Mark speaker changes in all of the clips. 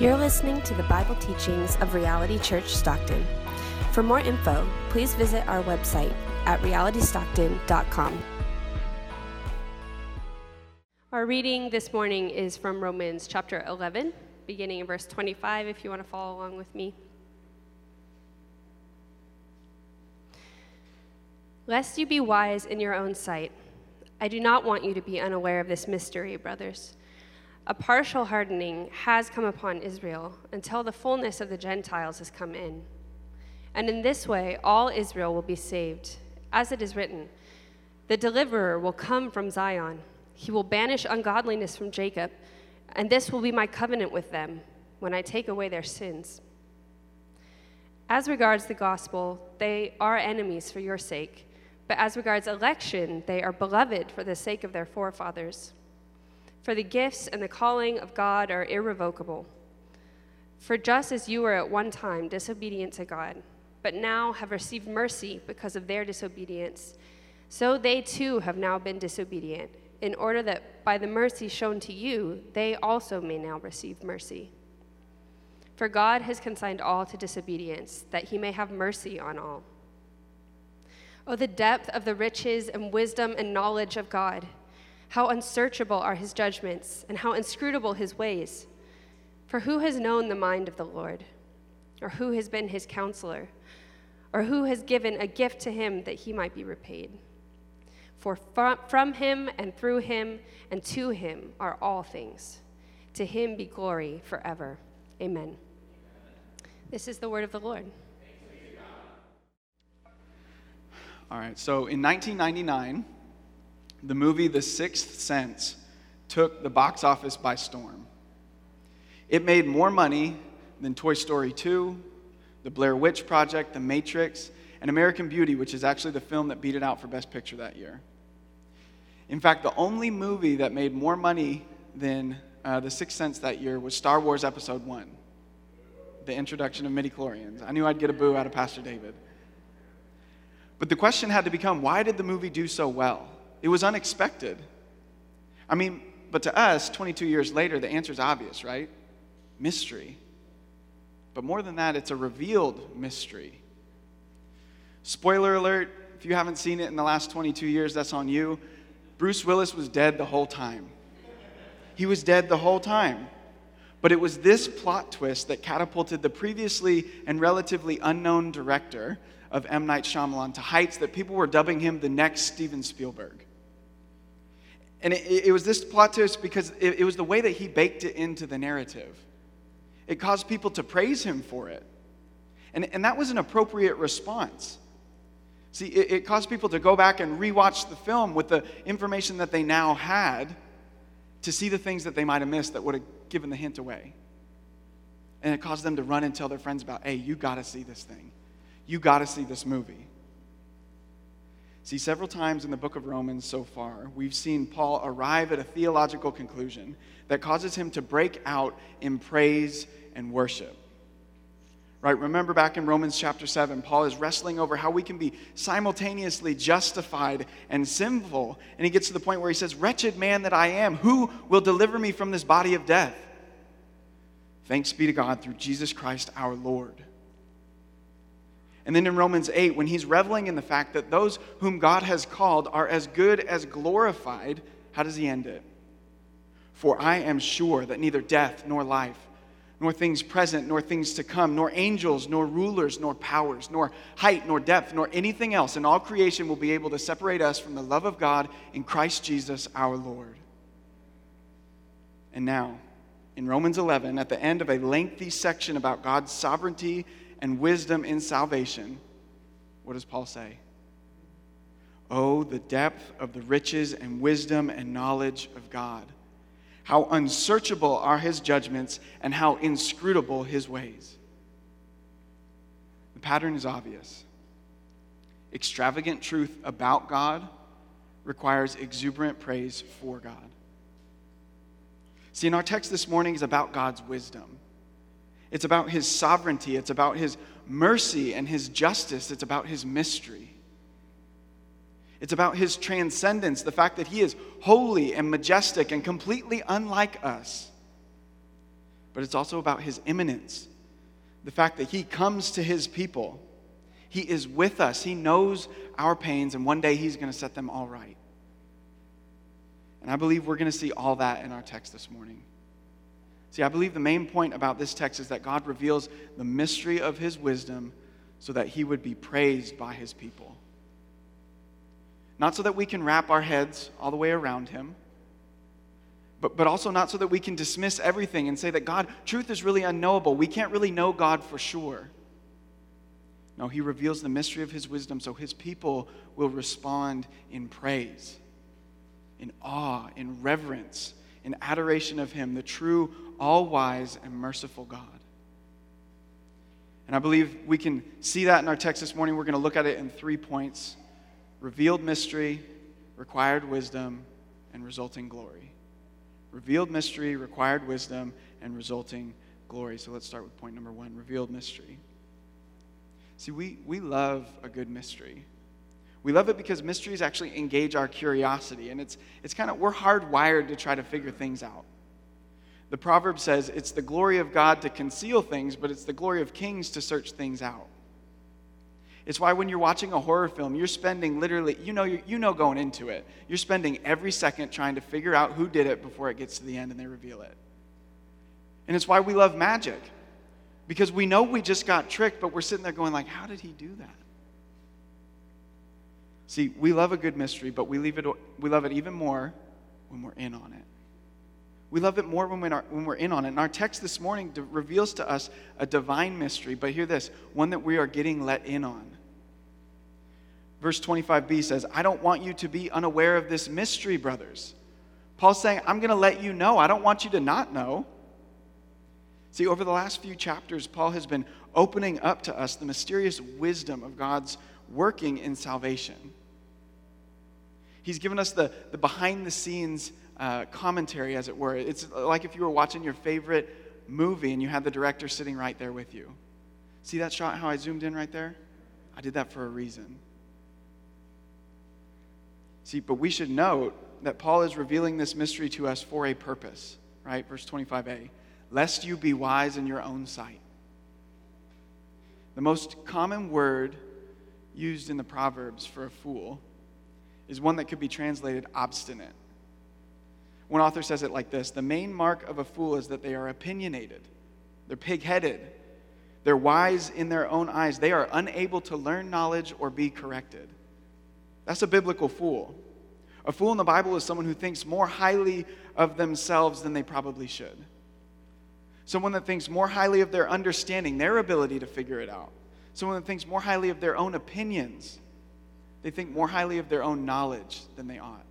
Speaker 1: You're listening to the Bible teachings of Reality Church Stockton. For more info, please visit our website at realitystockton.com. Our reading this morning is from Romans chapter 11, beginning in verse 25, if you want to follow along with me. Lest you be wise in your own sight, I do not want you to be unaware of this mystery, brothers. A partial hardening has come upon Israel until the fullness of the Gentiles has come in. And in this way, all Israel will be saved. As it is written, the deliverer will come from Zion. He will banish ungodliness from Jacob, and this will be my covenant with them when I take away their sins. As regards the gospel, they are enemies for your sake, but as regards election, they are beloved for the sake of their forefathers. For the gifts and the calling of God are irrevocable. For just as you were at one time disobedient to God, but now have received mercy because of their disobedience, so they too have now been disobedient, in order that by the mercy shown to you, they also may now receive mercy. For God has consigned all to disobedience, that he may have mercy on all. Oh, the depth of the riches and wisdom and knowledge of God! How unsearchable are his judgments, and how inscrutable his ways! For who has known the mind of the Lord? Or who has been his counselor? Or who has given a gift to him that he might be repaid? For from him and through him and to him are all things. To him be glory forever. Amen. This is the word of the Lord.
Speaker 2: All right, so in 1999, the movie The Sixth Sense took the box office by storm. It made more money than Toy Story 2, The Blair Witch Project, The Matrix, and American Beauty, which is actually the film that beat it out for Best Picture that year. In fact, the only movie that made more money than uh, The Sixth Sense that year was Star Wars Episode 1, the introduction of midi-chlorians. I knew I'd get a boo out of Pastor David. But the question had to become why did the movie do so well? It was unexpected. I mean, but to us, 22 years later, the answer is obvious, right? Mystery. But more than that, it's a revealed mystery. Spoiler alert if you haven't seen it in the last 22 years, that's on you. Bruce Willis was dead the whole time. He was dead the whole time. But it was this plot twist that catapulted the previously and relatively unknown director of M. Night Shyamalan to heights that people were dubbing him the next Steven Spielberg. And it, it was this plot twist because it, it was the way that he baked it into the narrative. It caused people to praise him for it. And, and that was an appropriate response. See, it, it caused people to go back and rewatch the film with the information that they now had to see the things that they might have missed that would have given the hint away. And it caused them to run and tell their friends about, hey, you got to see this thing you got to see this movie. See, several times in the book of Romans so far, we've seen Paul arrive at a theological conclusion that causes him to break out in praise and worship. Right? Remember back in Romans chapter 7, Paul is wrestling over how we can be simultaneously justified and sinful. And he gets to the point where he says, Wretched man that I am, who will deliver me from this body of death? Thanks be to God through Jesus Christ our Lord. And then in Romans 8, when he's reveling in the fact that those whom God has called are as good as glorified, how does he end it? For I am sure that neither death nor life, nor things present, nor things to come, nor angels, nor rulers, nor powers, nor height, nor depth, nor anything else in all creation will be able to separate us from the love of God in Christ Jesus our Lord. And now, in Romans 11, at the end of a lengthy section about God's sovereignty and wisdom in salvation, what does Paul say? Oh, the depth of the riches and wisdom and knowledge of God. How unsearchable are his judgments and how inscrutable his ways. The pattern is obvious. Extravagant truth about God requires exuberant praise for God. See, in our text this morning is about God's wisdom. It's about his sovereignty, it's about his mercy and his justice, it's about his mystery. It's about his transcendence, the fact that he is holy and majestic and completely unlike us. but it's also about his immanence. The fact that he comes to his people. He is with us. He knows our pains, and one day he's going to set them all right. And I believe we're going to see all that in our text this morning. See, I believe the main point about this text is that God reveals the mystery of his wisdom so that he would be praised by his people. Not so that we can wrap our heads all the way around him, but, but also not so that we can dismiss everything and say that God, truth is really unknowable. We can't really know God for sure. No, he reveals the mystery of his wisdom so his people will respond in praise, in awe, in reverence, in adoration of him, the true, all wise, and merciful God. And I believe we can see that in our text this morning. We're going to look at it in three points revealed mystery, required wisdom, and resulting glory. Revealed mystery, required wisdom, and resulting glory. So let's start with point number one revealed mystery. See, we, we love a good mystery. We love it because mysteries actually engage our curiosity, and it's, it's kind of, we're hardwired to try to figure things out. The proverb says it's the glory of God to conceal things, but it's the glory of kings to search things out. It's why when you're watching a horror film, you're spending literally, you know, you know going into it, you're spending every second trying to figure out who did it before it gets to the end and they reveal it. And it's why we love magic, because we know we just got tricked, but we're sitting there going like, how did he do that? See, we love a good mystery, but we, leave it, we love it even more when we're in on it. We love it more when we're, when we're in on it. And our text this morning reveals to us a divine mystery, but hear this one that we are getting let in on. Verse 25b says, I don't want you to be unaware of this mystery, brothers. Paul's saying, I'm going to let you know. I don't want you to not know. See, over the last few chapters, Paul has been opening up to us the mysterious wisdom of God's working in salvation. He's given us the, the behind the scenes uh, commentary, as it were. It's like if you were watching your favorite movie and you had the director sitting right there with you. See that shot, how I zoomed in right there? I did that for a reason. See, but we should note that Paul is revealing this mystery to us for a purpose, right? Verse 25a lest you be wise in your own sight. The most common word used in the Proverbs for a fool is one that could be translated obstinate. One author says it like this The main mark of a fool is that they are opinionated, they're pig headed, they're wise in their own eyes, they are unable to learn knowledge or be corrected. That's a biblical fool. A fool in the Bible is someone who thinks more highly of themselves than they probably should. Someone that thinks more highly of their understanding, their ability to figure it out. Someone that thinks more highly of their own opinions. They think more highly of their own knowledge than they ought.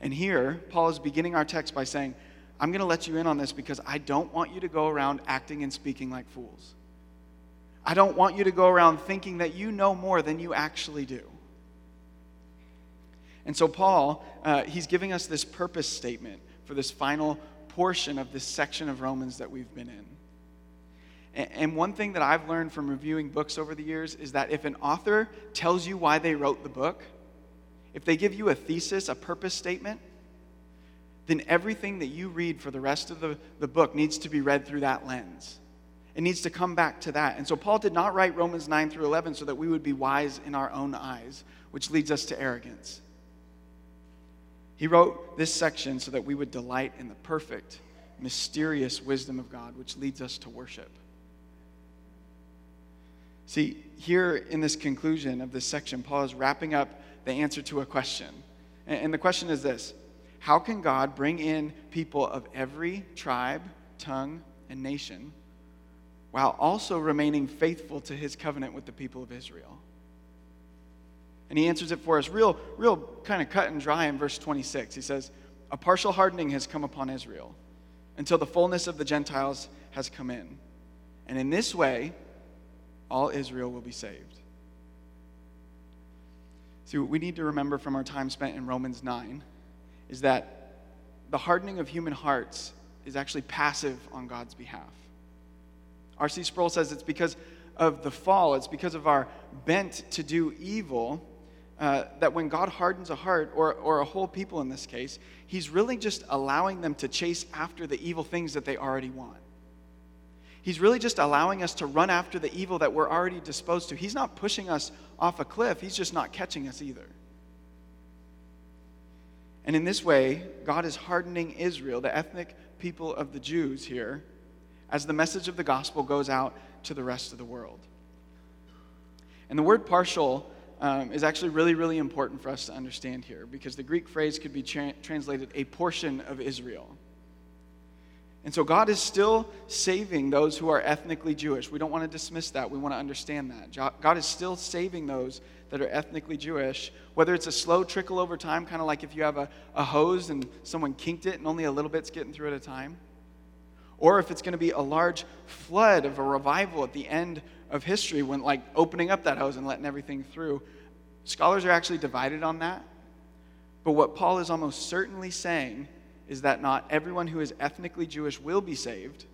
Speaker 2: And here, Paul is beginning our text by saying, I'm going to let you in on this because I don't want you to go around acting and speaking like fools. I don't want you to go around thinking that you know more than you actually do. And so, Paul, uh, he's giving us this purpose statement for this final portion of this section of Romans that we've been in. And, and one thing that I've learned from reviewing books over the years is that if an author tells you why they wrote the book, if they give you a thesis, a purpose statement, then everything that you read for the rest of the, the book needs to be read through that lens. It needs to come back to that. And so Paul did not write Romans 9 through 11 so that we would be wise in our own eyes, which leads us to arrogance. He wrote this section so that we would delight in the perfect, mysterious wisdom of God, which leads us to worship. See, here in this conclusion of this section, Paul is wrapping up the answer to a question. And the question is this How can God bring in people of every tribe, tongue, and nation while also remaining faithful to his covenant with the people of Israel? And he answers it for us real, real kind of cut and dry in verse 26. He says, A partial hardening has come upon Israel until the fullness of the Gentiles has come in. And in this way, all Israel will be saved. See, what we need to remember from our time spent in Romans 9 is that the hardening of human hearts is actually passive on God's behalf. R.C. Sproul says it's because of the fall, it's because of our bent to do evil uh, that when God hardens a heart, or, or a whole people in this case, He's really just allowing them to chase after the evil things that they already want. He's really just allowing us to run after the evil that we're already disposed to. He's not pushing us off a cliff, He's just not catching us either. And in this way, God is hardening Israel, the ethnic people of the Jews here, as the message of the gospel goes out to the rest of the world. And the word partial um, is actually really, really important for us to understand here because the Greek phrase could be tra- translated a portion of Israel. And so God is still saving those who are ethnically Jewish. We don't want to dismiss that. We want to understand that. God is still saving those that are ethnically Jewish, whether it's a slow trickle over time, kind of like if you have a, a hose and someone kinked it and only a little bit's getting through at a time, or if it's going to be a large flood of a revival at the end of history when, like, opening up that hose and letting everything through. Scholars are actually divided on that. But what Paul is almost certainly saying is that not everyone who is ethnically Jewish will be saved,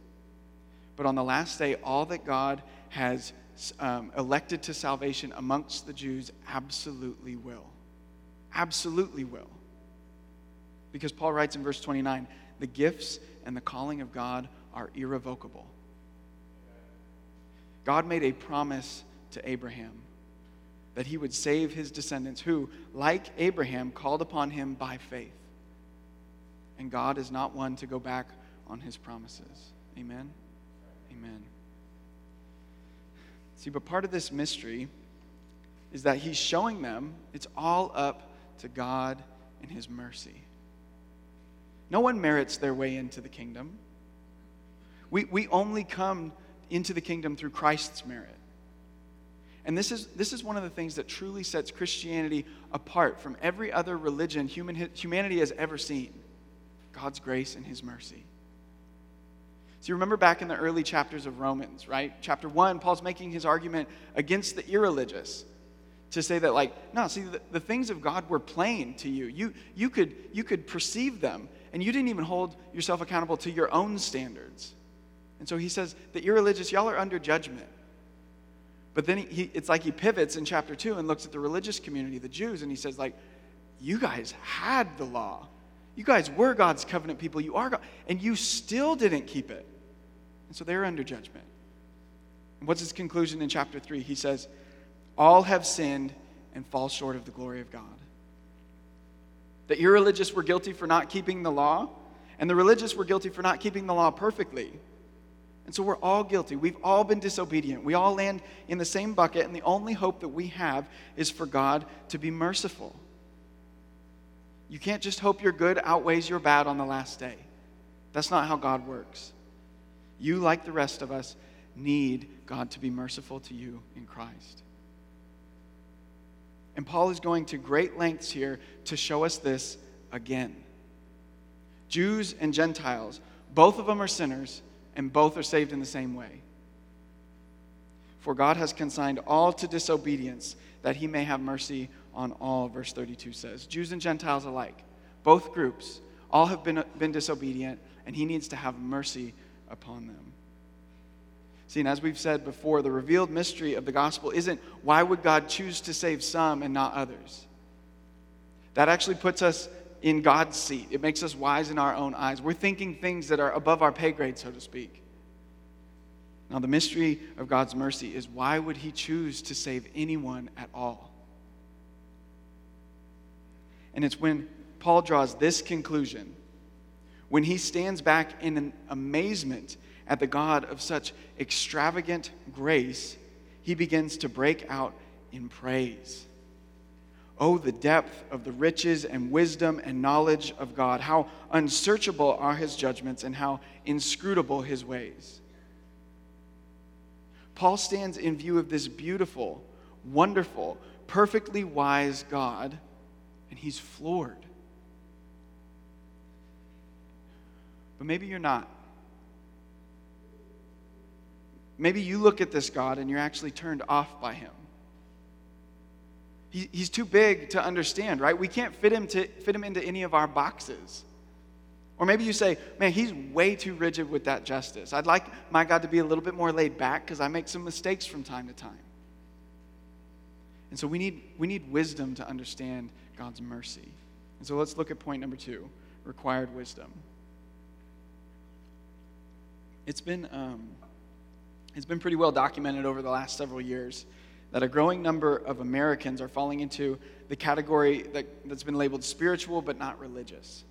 Speaker 2: but on the last day, all that God has um, elected to salvation amongst the Jews absolutely will. Absolutely will. Because Paul writes in verse 29 the gifts and the calling of God are irrevocable. God made a promise to Abraham that he would save his descendants who, like Abraham, called upon him by faith. And God is not one to go back on his promises. Amen? Amen. See, but part of this mystery is that he's showing them it's all up to God and his mercy. No one merits their way into the kingdom. We, we only come into the kingdom through Christ's merit. And this is, this is one of the things that truly sets Christianity apart from every other religion human, humanity has ever seen God's grace and his mercy. So you remember back in the early chapters of Romans, right? Chapter 1, Paul's making his argument against the irreligious to say that like no see the, the, things of god were plain to you you you could you could perceive them and you didn't even hold yourself accountable to your own standards and so he says the irreligious y'all are under judgment but then he, he, it's like he pivots in chapter 2 and looks at the religious community the jews and he says like you guys had the law you guys were god's covenant people you are god and you still didn't keep it and so they're under judgment. And what's his conclusion in chapter 3? He says, All have sinned and fall short of the glory of God. The irreligious were guilty for not keeping the law, and the religious were guilty for not keeping the law perfectly. And so we're all guilty. We've all been disobedient. We all land in the same bucket, and the only hope that we have is for God to be merciful. You can't just hope your good outweighs your bad on the last day. That's not how God works. You, like the rest of us, need God to be merciful to you in Christ. And Paul is going to great lengths here to show us this again. Jews and Gentiles, both of them are sinners, and both are saved in the same way. For God has consigned all to disobedience, that he may have mercy on all, verse 32 says. Jews and Gentiles alike, both groups, all have been, been disobedient, and he needs to have mercy upon them. See, and as we've said before, the revealed mystery of the gospel isn't why would God choose to save some and not others? That actually puts us in God's seat. It makes us wise in our own eyes. We're thinking things that are above our pay grade, so to speak. Now, the mystery of God's mercy is why would He choose to save anyone at all? And it's when Paul draws this conclusion when he stands back in an amazement at the God of such extravagant grace, he begins to break out in praise. Oh, the depth of the riches and wisdom and knowledge of God. How unsearchable are his judgments and how inscrutable his ways. Paul stands in view of this beautiful, wonderful, perfectly wise God, and he's floored. But maybe you're not. Maybe you look at this God and you're actually turned off by him. He, he's too big to understand, right? We can't fit him, to, fit him into any of our boxes. Or maybe you say, man, he's way too rigid with that justice. I'd like my God to be a little bit more laid back because I make some mistakes from time to time. And so we need, we need wisdom to understand God's mercy. And so let's look at point number two required wisdom. It's been, um, it's been pretty well documented over the last several years that a growing number of Americans are falling into the category that, that's been labeled spiritual but not religious.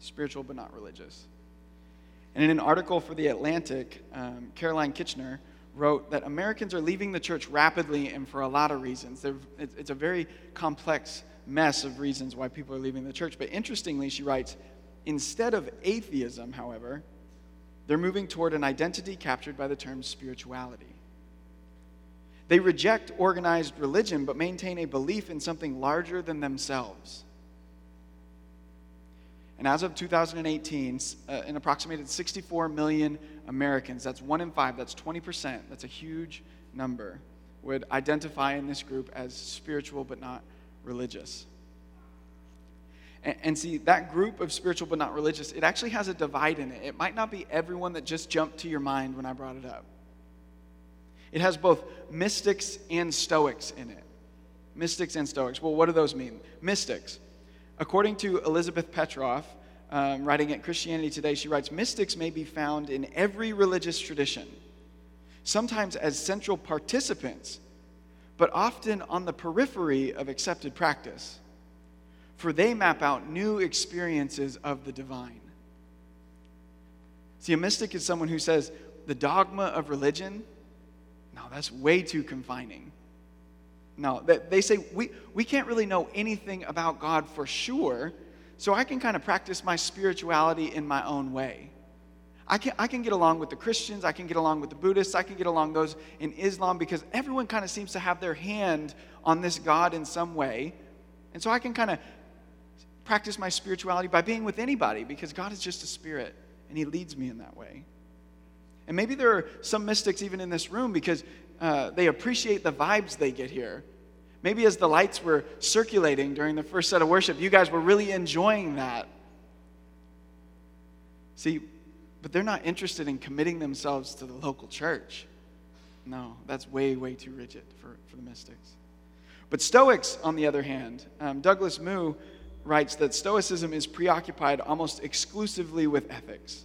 Speaker 2: Spiritual but not religious. And in an article for The Atlantic, um, Caroline Kitchener wrote that Americans are leaving the church rapidly and for a lot of reasons. It's, a very complex mess of reasons why people are leaving the church. But interestingly, she writes instead of atheism, however, they're moving toward an identity captured by the term spirituality. They reject organized religion but maintain a belief in something larger than themselves. And as of 2018, uh, an approximated 64 million Americans, that's one in five, that's 20%, that's a huge number, would identify in this group as spiritual but not religious. And, and, see, that group of spiritual but not religious, it actually has a divide in it. It might not be everyone that just jumped to your mind when I brought it up. It has both mystics and stoics in it. Mystics and stoics. Well, what do those mean? Mystics. According to Elizabeth Petroff, um, writing at Christianity Today, she writes Mystics may be found in every religious tradition, sometimes as central participants, but often on the periphery of accepted practice, for they map out new experiences of the divine. See, a mystic is someone who says the dogma of religion, no, that's way too confining. No, they say we, we can't really know anything about God for sure so I can kind of practice my spirituality in my own way. I can, I can get along with the Christians, I can get along with the Buddhists, I can get along those in Islam because everyone kind of seems to have their hand on this God in some way. And so I can kind of practice my spirituality by being with anybody because God is just a spirit and He leads me in that way. And maybe there are some mystics even in this room because uh, they appreciate the vibes they get here. Maybe as the lights were circulating during the first set of worship, you guys were really enjoying that. See, but they're not interested in committing themselves to the local church. No, that's way, way too rigid for, for the mystics. But Stoics, on the other hand, um, Douglas Moo writes that Stoicism is preoccupied almost exclusively with ethics.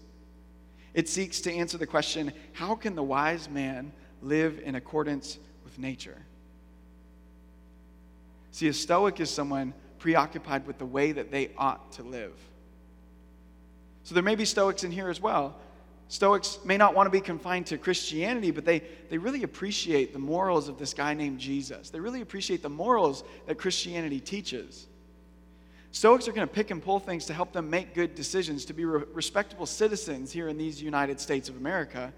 Speaker 2: It seeks to answer the question how can the wise man live in accordance with nature? See, a Stoic is someone preoccupied with the way that they ought to live. So there may be Stoics in here as well. Stoics may not want to be confined to Christianity, but they, they really appreciate the morals of this guy named Jesus. They really appreciate the morals that Christianity teaches. Stoics are going to pick and pull things to help them make good decisions, to be re- respectable citizens here in these United States of America.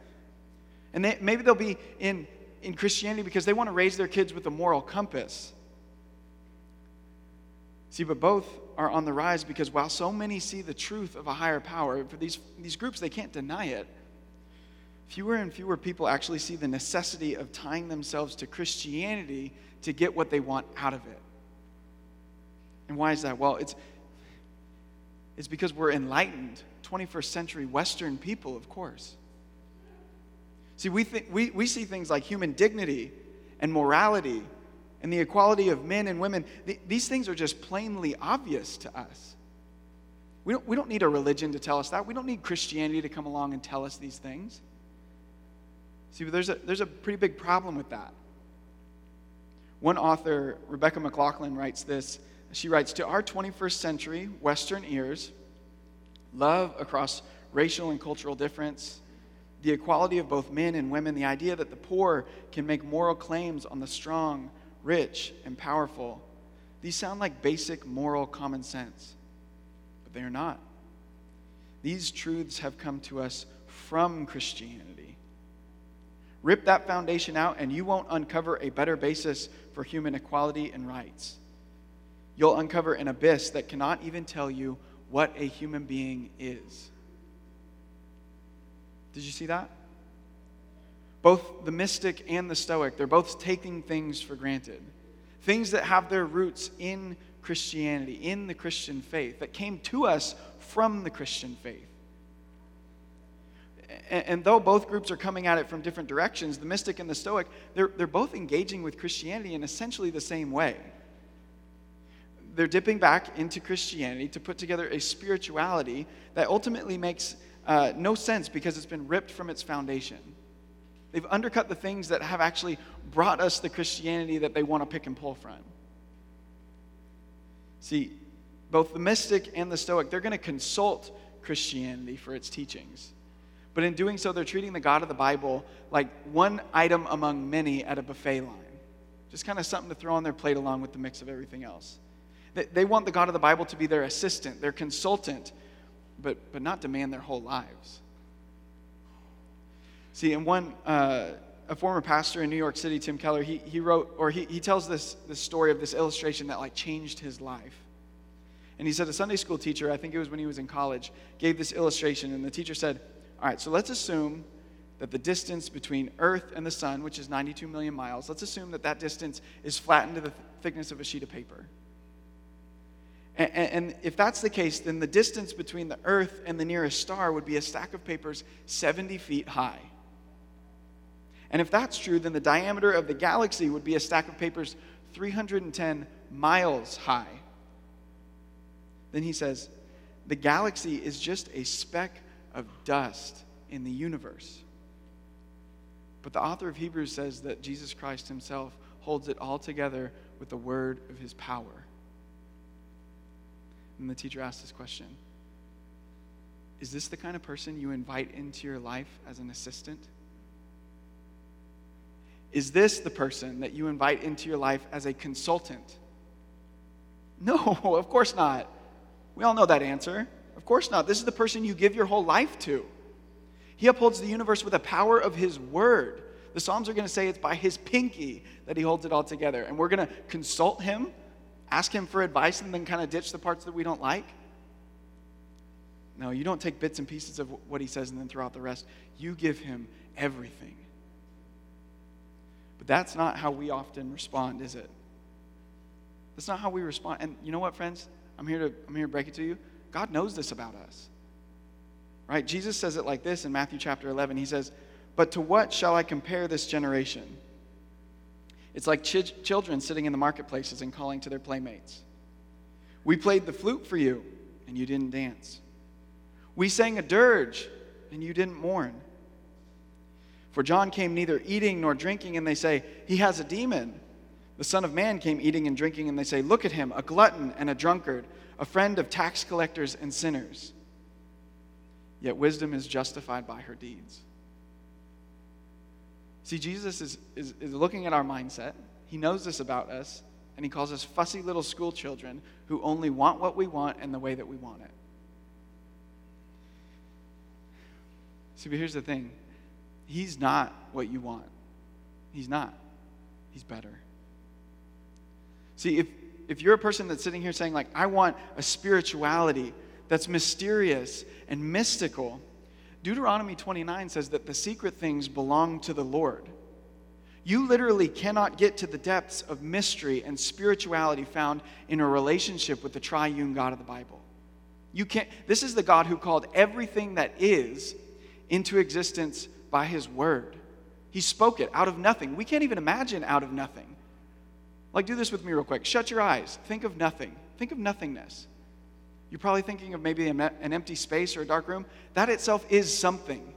Speaker 2: And they, maybe they'll be in, in Christianity because they want to raise their kids with a moral compass. See, but both are on the rise because while so many see the truth of a higher power, for these, these groups, they can't deny it. Fewer and fewer people actually see the necessity of tying themselves to Christianity to get what they want out of it. And why is that? Well, it's, it's because we're enlightened, 21st century Western people, of course. See, we, think, we, we see things like human dignity and morality and the equality of men and women, th- these things are just plainly obvious to us. We don't, we don't need a religion to tell us that. We don't need Christianity to come along and tell us these things. See, but there's a, there's a pretty big problem with that. One author, Rebecca McLaughlin, writes this. She writes To our 21st century Western ears, love across racial and cultural difference, the equality of both men and women, the idea that the poor can make moral claims on the strong rich, and powerful. These sound like basic moral common sense, but they are not. These truths have come to us from Christianity. Rip that foundation out, and you won't uncover a better basis for human equality and rights. You'll uncover an abyss that cannot even tell you what a human being is. Did you see that? Both the mystic and the stoic, they're both taking things for granted. Things that have their roots in Christianity, in the Christian faith, that came to us from the Christian faith. And, and though both groups are coming at it from different directions, the mystic and the stoic, they're, they're both engaging with Christianity in essentially the same way. They're dipping back into Christianity to put together a spirituality that ultimately makes uh, no sense because it's been ripped from its foundation. They've undercut the things that have actually brought us the Christianity that they want to pick and pull from. See, both the mystic and the stoic, they're going to consult Christianity for its teachings. But in doing so, they're treating the God of the Bible like one item among many at a buffet line. Just kind of something to throw on their plate along with the mix of everything else. They want the God of the Bible to be their assistant, their consultant, but, but not demand their whole lives. See, in one, uh, a former pastor in New York City, Tim Keller, he, he wrote, or he, he tells this, this story of this illustration that like changed his life. And he said a Sunday school teacher, I think it was when he was in college, gave this illustration. And the teacher said, All right, so let's assume that the distance between Earth and the sun, which is 92 million miles, let's assume that that distance is flattened to the thickness of a sheet of paper. And, and, if that's the case, then the distance between the Earth and the nearest star would be a stack of papers 70 feet high. And if that's true, then the diameter of the galaxy would be a stack of papers 310 miles high. Then he says, the galaxy is just a speck of dust in the universe. But the author of Hebrews says that Jesus Christ himself holds it all together with the word of his power. And the teacher asked this question Is this the kind of person you invite into your life as an assistant? Is this the person that you invite into your life as a consultant? No, of course not. We all know that answer. Of course not. This is the person you give your whole life to. He upholds the universe with the power of his word. The Psalms are going to say it's by his pinky that he holds it all together. And we're going to consult him ask him for advice and then kind of ditch the parts that we don't like? No, you don't take bits and pieces of what he says and then throw out the rest. You give him everything. But that's not how we often respond, is it? That's not how we respond. And you know what, friends? I'm here to, I'm here to break it to you. God knows this about us. Right? Jesus says it like this in Matthew chapter 11. He says, But to what shall I compare this generation? It's like ch- children sitting in the marketplaces and calling to their playmates. We played the flute for you, and you didn't dance. We sang a dirge, and you didn't mourn. For John came neither eating nor drinking, and they say, He has a demon. The Son of Man came eating and drinking, and they say, Look at him, a glutton and a drunkard, a friend of tax collectors and sinners. Yet wisdom is justified by her deeds. See, Jesus is, is, is looking at our mindset. He knows this about us, and he calls us fussy little school children who only want what we want and the way that we want it. See, but here's the thing He's not what you want. He's not. He's better. See, if, if you're a person that's sitting here saying, like, I want a spirituality that's mysterious and mystical, Deuteronomy 29 says that the secret things belong to the Lord. You literally cannot get to the depths of mystery and spirituality found in a relationship with the triune God of the Bible. You can't, this is the God who called everything that is into existence by his word. He spoke it out of nothing. We can't even imagine out of nothing. Like, do this with me real quick. Shut your eyes. Think of nothing. Think of nothingness. You're probably thinking of maybe an empty space or a dark room. That itself is something.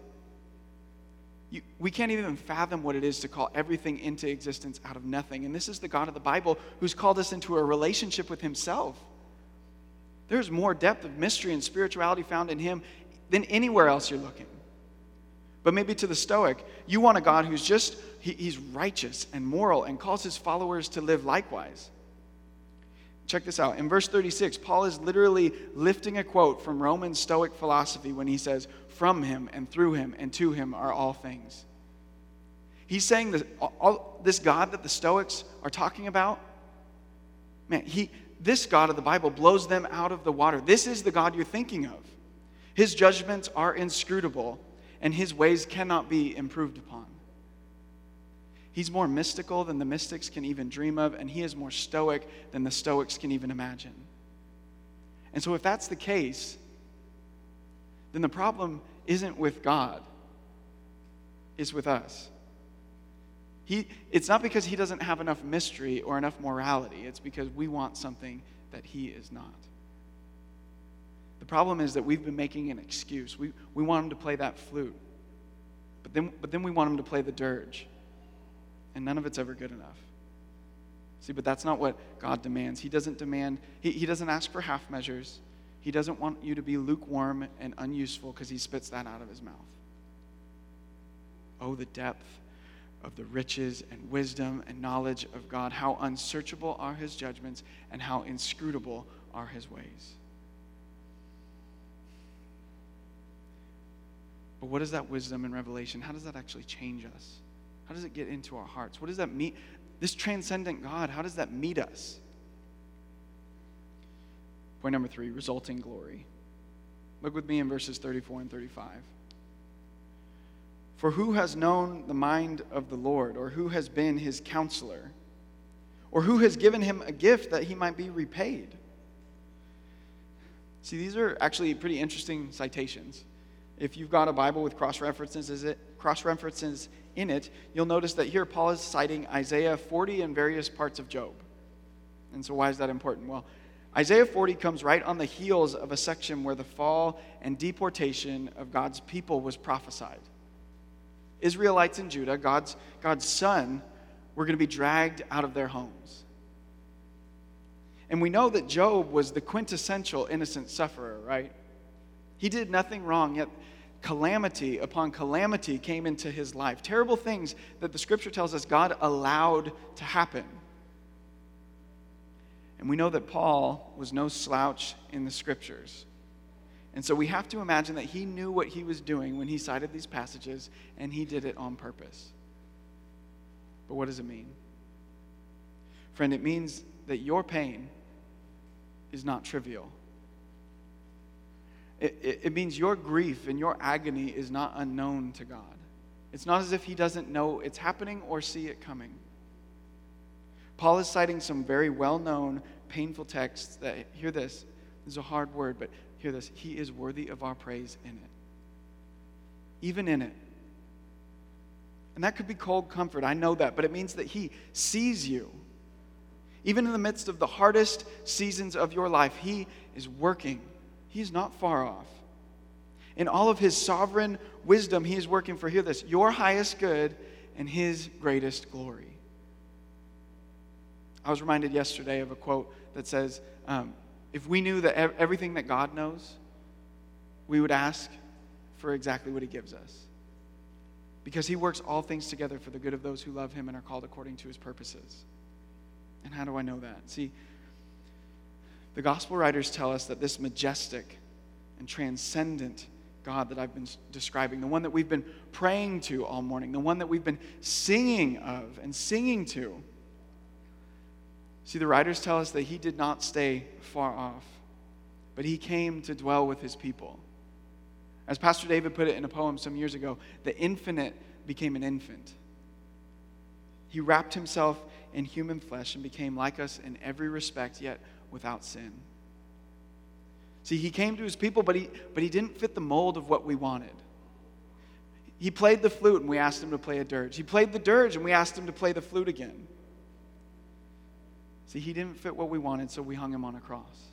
Speaker 2: You, we can't even fathom what it is to call everything into existence out of nothing. And this is the God of the Bible who's called us into a relationship with Himself. There's more depth of mystery and spirituality found in Him than anywhere else you're looking. But maybe to the Stoic, you want a God who's just, he, He's righteous and moral and calls His followers to live likewise. Check this out. In verse 36, Paul is literally lifting a quote from Roman Stoic philosophy when he says, From him and through him and to him are all things. He's saying that all, this God that the Stoics are talking about, man, he, this God of the Bible blows them out of the water. This is the God you're thinking of. His judgments are inscrutable, and his ways cannot be improved upon. He's more mystical than the mystics can even dream of, and he is more stoic than the stoics can even imagine. And so, if that's the case, then the problem isn't with God, it's with us. He, it's not because he doesn't have enough mystery or enough morality, it's because we want something that he is not. The problem is that we've been making an excuse. We, we want him to play that flute, but then, but then we want him to play the dirge, and none of it's ever good enough. See, but that's not what God demands. He doesn't demand, he, he doesn't ask for half measures. He doesn't want you to be lukewarm and unuseful because he spits that out of his mouth. Oh, the depth of the riches and wisdom and knowledge of God. How unsearchable are his judgments and how inscrutable are his ways. But what is that wisdom and revelation? How does that actually change us? How does it get into our hearts? What does that mean? This transcendent God, how does that meet us? Point number three resulting glory. Look with me in verses 34 and 35. For who has known the mind of the Lord, or who has been his counselor, or who has given him a gift that he might be repaid? See, these are actually pretty interesting citations. If you've got a Bible with cross references, cross references in it, you'll notice that here Paul is citing Isaiah 40 and various parts of Job. And so, why is that important? Well, Isaiah 40 comes right on the heels of a section where the fall and deportation of God's people was prophesied. Israelites in Judah, God's, God's son, were going to be dragged out of their homes. And we know that Job was the quintessential innocent sufferer, right? He did nothing wrong, yet calamity upon calamity came into his life. Terrible things that the scripture tells us God allowed to happen. And we know that Paul was no slouch in the scriptures. And so we have to imagine that he knew what he was doing when he cited these passages, and he did it on purpose. But what does it mean? Friend, it means that your pain is not trivial. It, it, means your grief and your agony is not unknown to God. It's not as if he doesn't know it's happening or see it coming. Paul is citing some very well known, painful texts that, hear this, this is a hard word, but hear this. He is worthy of our praise in it. Even in it. And that could be cold comfort, I know that, but it means that He sees you. Even in the midst of the hardest seasons of your life, He is working. He's not far off. In all of His sovereign wisdom, He is working for, hear this, your highest good and His greatest glory. I was reminded yesterday of a quote that says, um, If we knew that everything that God knows, we would ask for exactly what He gives us. Because He works all things together for the good of those who love Him and are called according to His purposes. And how do I know that? See, the gospel writers tell us that this majestic and transcendent God that I've been describing, the one that we've been praying to all morning, the one that we've been singing of and singing to, See, the writers tell us that he did not stay far off, but he came to dwell with his people. As Pastor David put it in a poem some years ago, the infinite became an infant. He wrapped himself in human flesh and became like us in every respect, yet without sin. See, he came to his people, but he, but he didn't fit the mold of what we wanted. He played the flute and we asked him to play a dirge. He played the dirge and we asked him to play the flute again. See, he didn't fit what we wanted, so we hung him on a cross.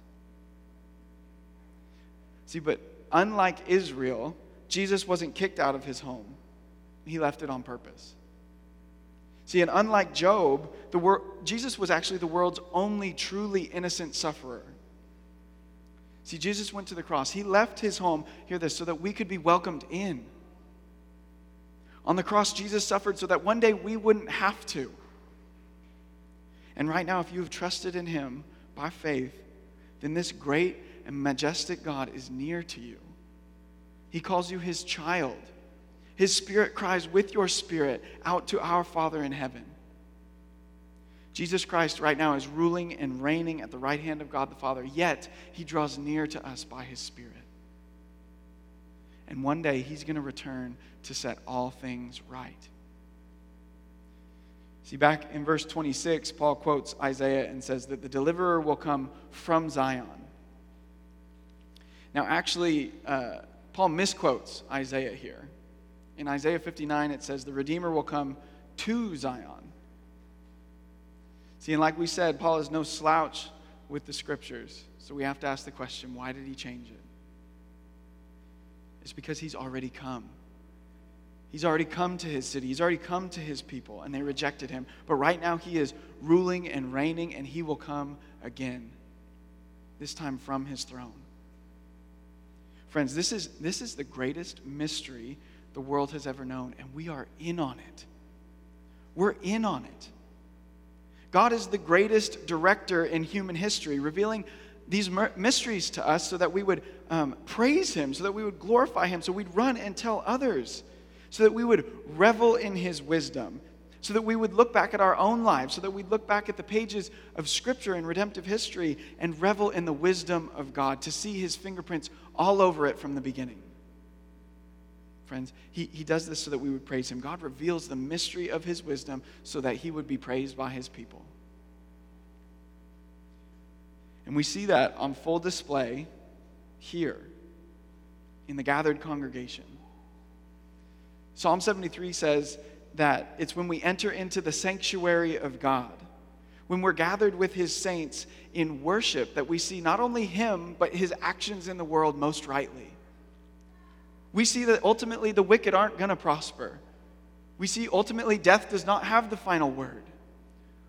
Speaker 2: See, but unlike Israel, Jesus wasn't kicked out of his home, he left it on purpose. See, and unlike Job, the wor- Jesus was actually the world's only truly innocent sufferer. See, Jesus went to the cross. He left his home, hear this, so that we could be welcomed in. On the cross, Jesus suffered so that one day we wouldn't have to. And right now, if you have trusted in Him by faith, then this great and majestic God is near to you. He calls you His child. His Spirit cries with your spirit out to our Father in heaven. Jesus Christ right now is ruling and reigning at the right hand of God the Father, yet He draws near to us by His Spirit. And one day He's going to return to set all things right. See, back in verse 26, Paul quotes Isaiah and says that the deliverer will come from Zion. Now, actually, uh, Paul misquotes Isaiah here. In Isaiah 59, it says, The Redeemer will come to Zion. See, and like we said, Paul is no slouch with the scriptures. So we have to ask the question why did he change it? It's because he's already come. He's already come to his city. He's already come to his people, and they rejected him. But right now, he is ruling and reigning, and he will come again, this time from his throne. Friends, this is, this is the greatest mystery the world has ever known, and we are in on it. We're in on it. God is the greatest director in human history, revealing these mysteries to us so that we would um, praise Him, so that we would glorify Him, so we'd run and tell others, so that we would revel in His wisdom, so that we would look back at our own lives, so that we'd look back at the pages of Scripture and redemptive history and revel in the wisdom of God, to see His fingerprints all over it from the beginning. Friends, he, he does this so that we would praise Him. God reveals the mystery of His wisdom so that He would be praised by His people. And we see that on full display here in the gathered congregation. Psalm 73 says that it's when we enter into the sanctuary of God, when we're gathered with his saints in worship, that we see not only him, but his actions in the world most rightly. We see that ultimately the wicked aren't going to prosper. We see ultimately death does not have the final word.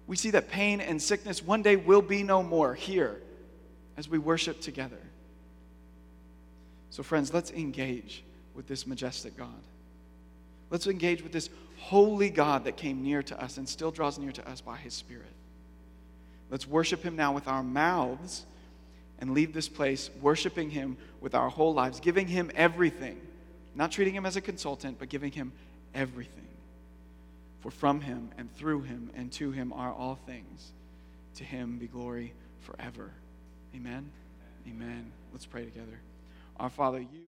Speaker 2: We see that pain and sickness one day will be no more here as we worship together. So, friends, let's engage with this majestic God. Let's engage with this holy God that came near to us and still draws near to us by his Spirit. Let's worship him now with our mouths and leave this place worshiping him with our whole lives, giving him everything, not treating him as a consultant, but giving him everything. For from him and through him and to him are all things. To him be glory forever. Amen. Amen. Let's pray together. Our Father, you.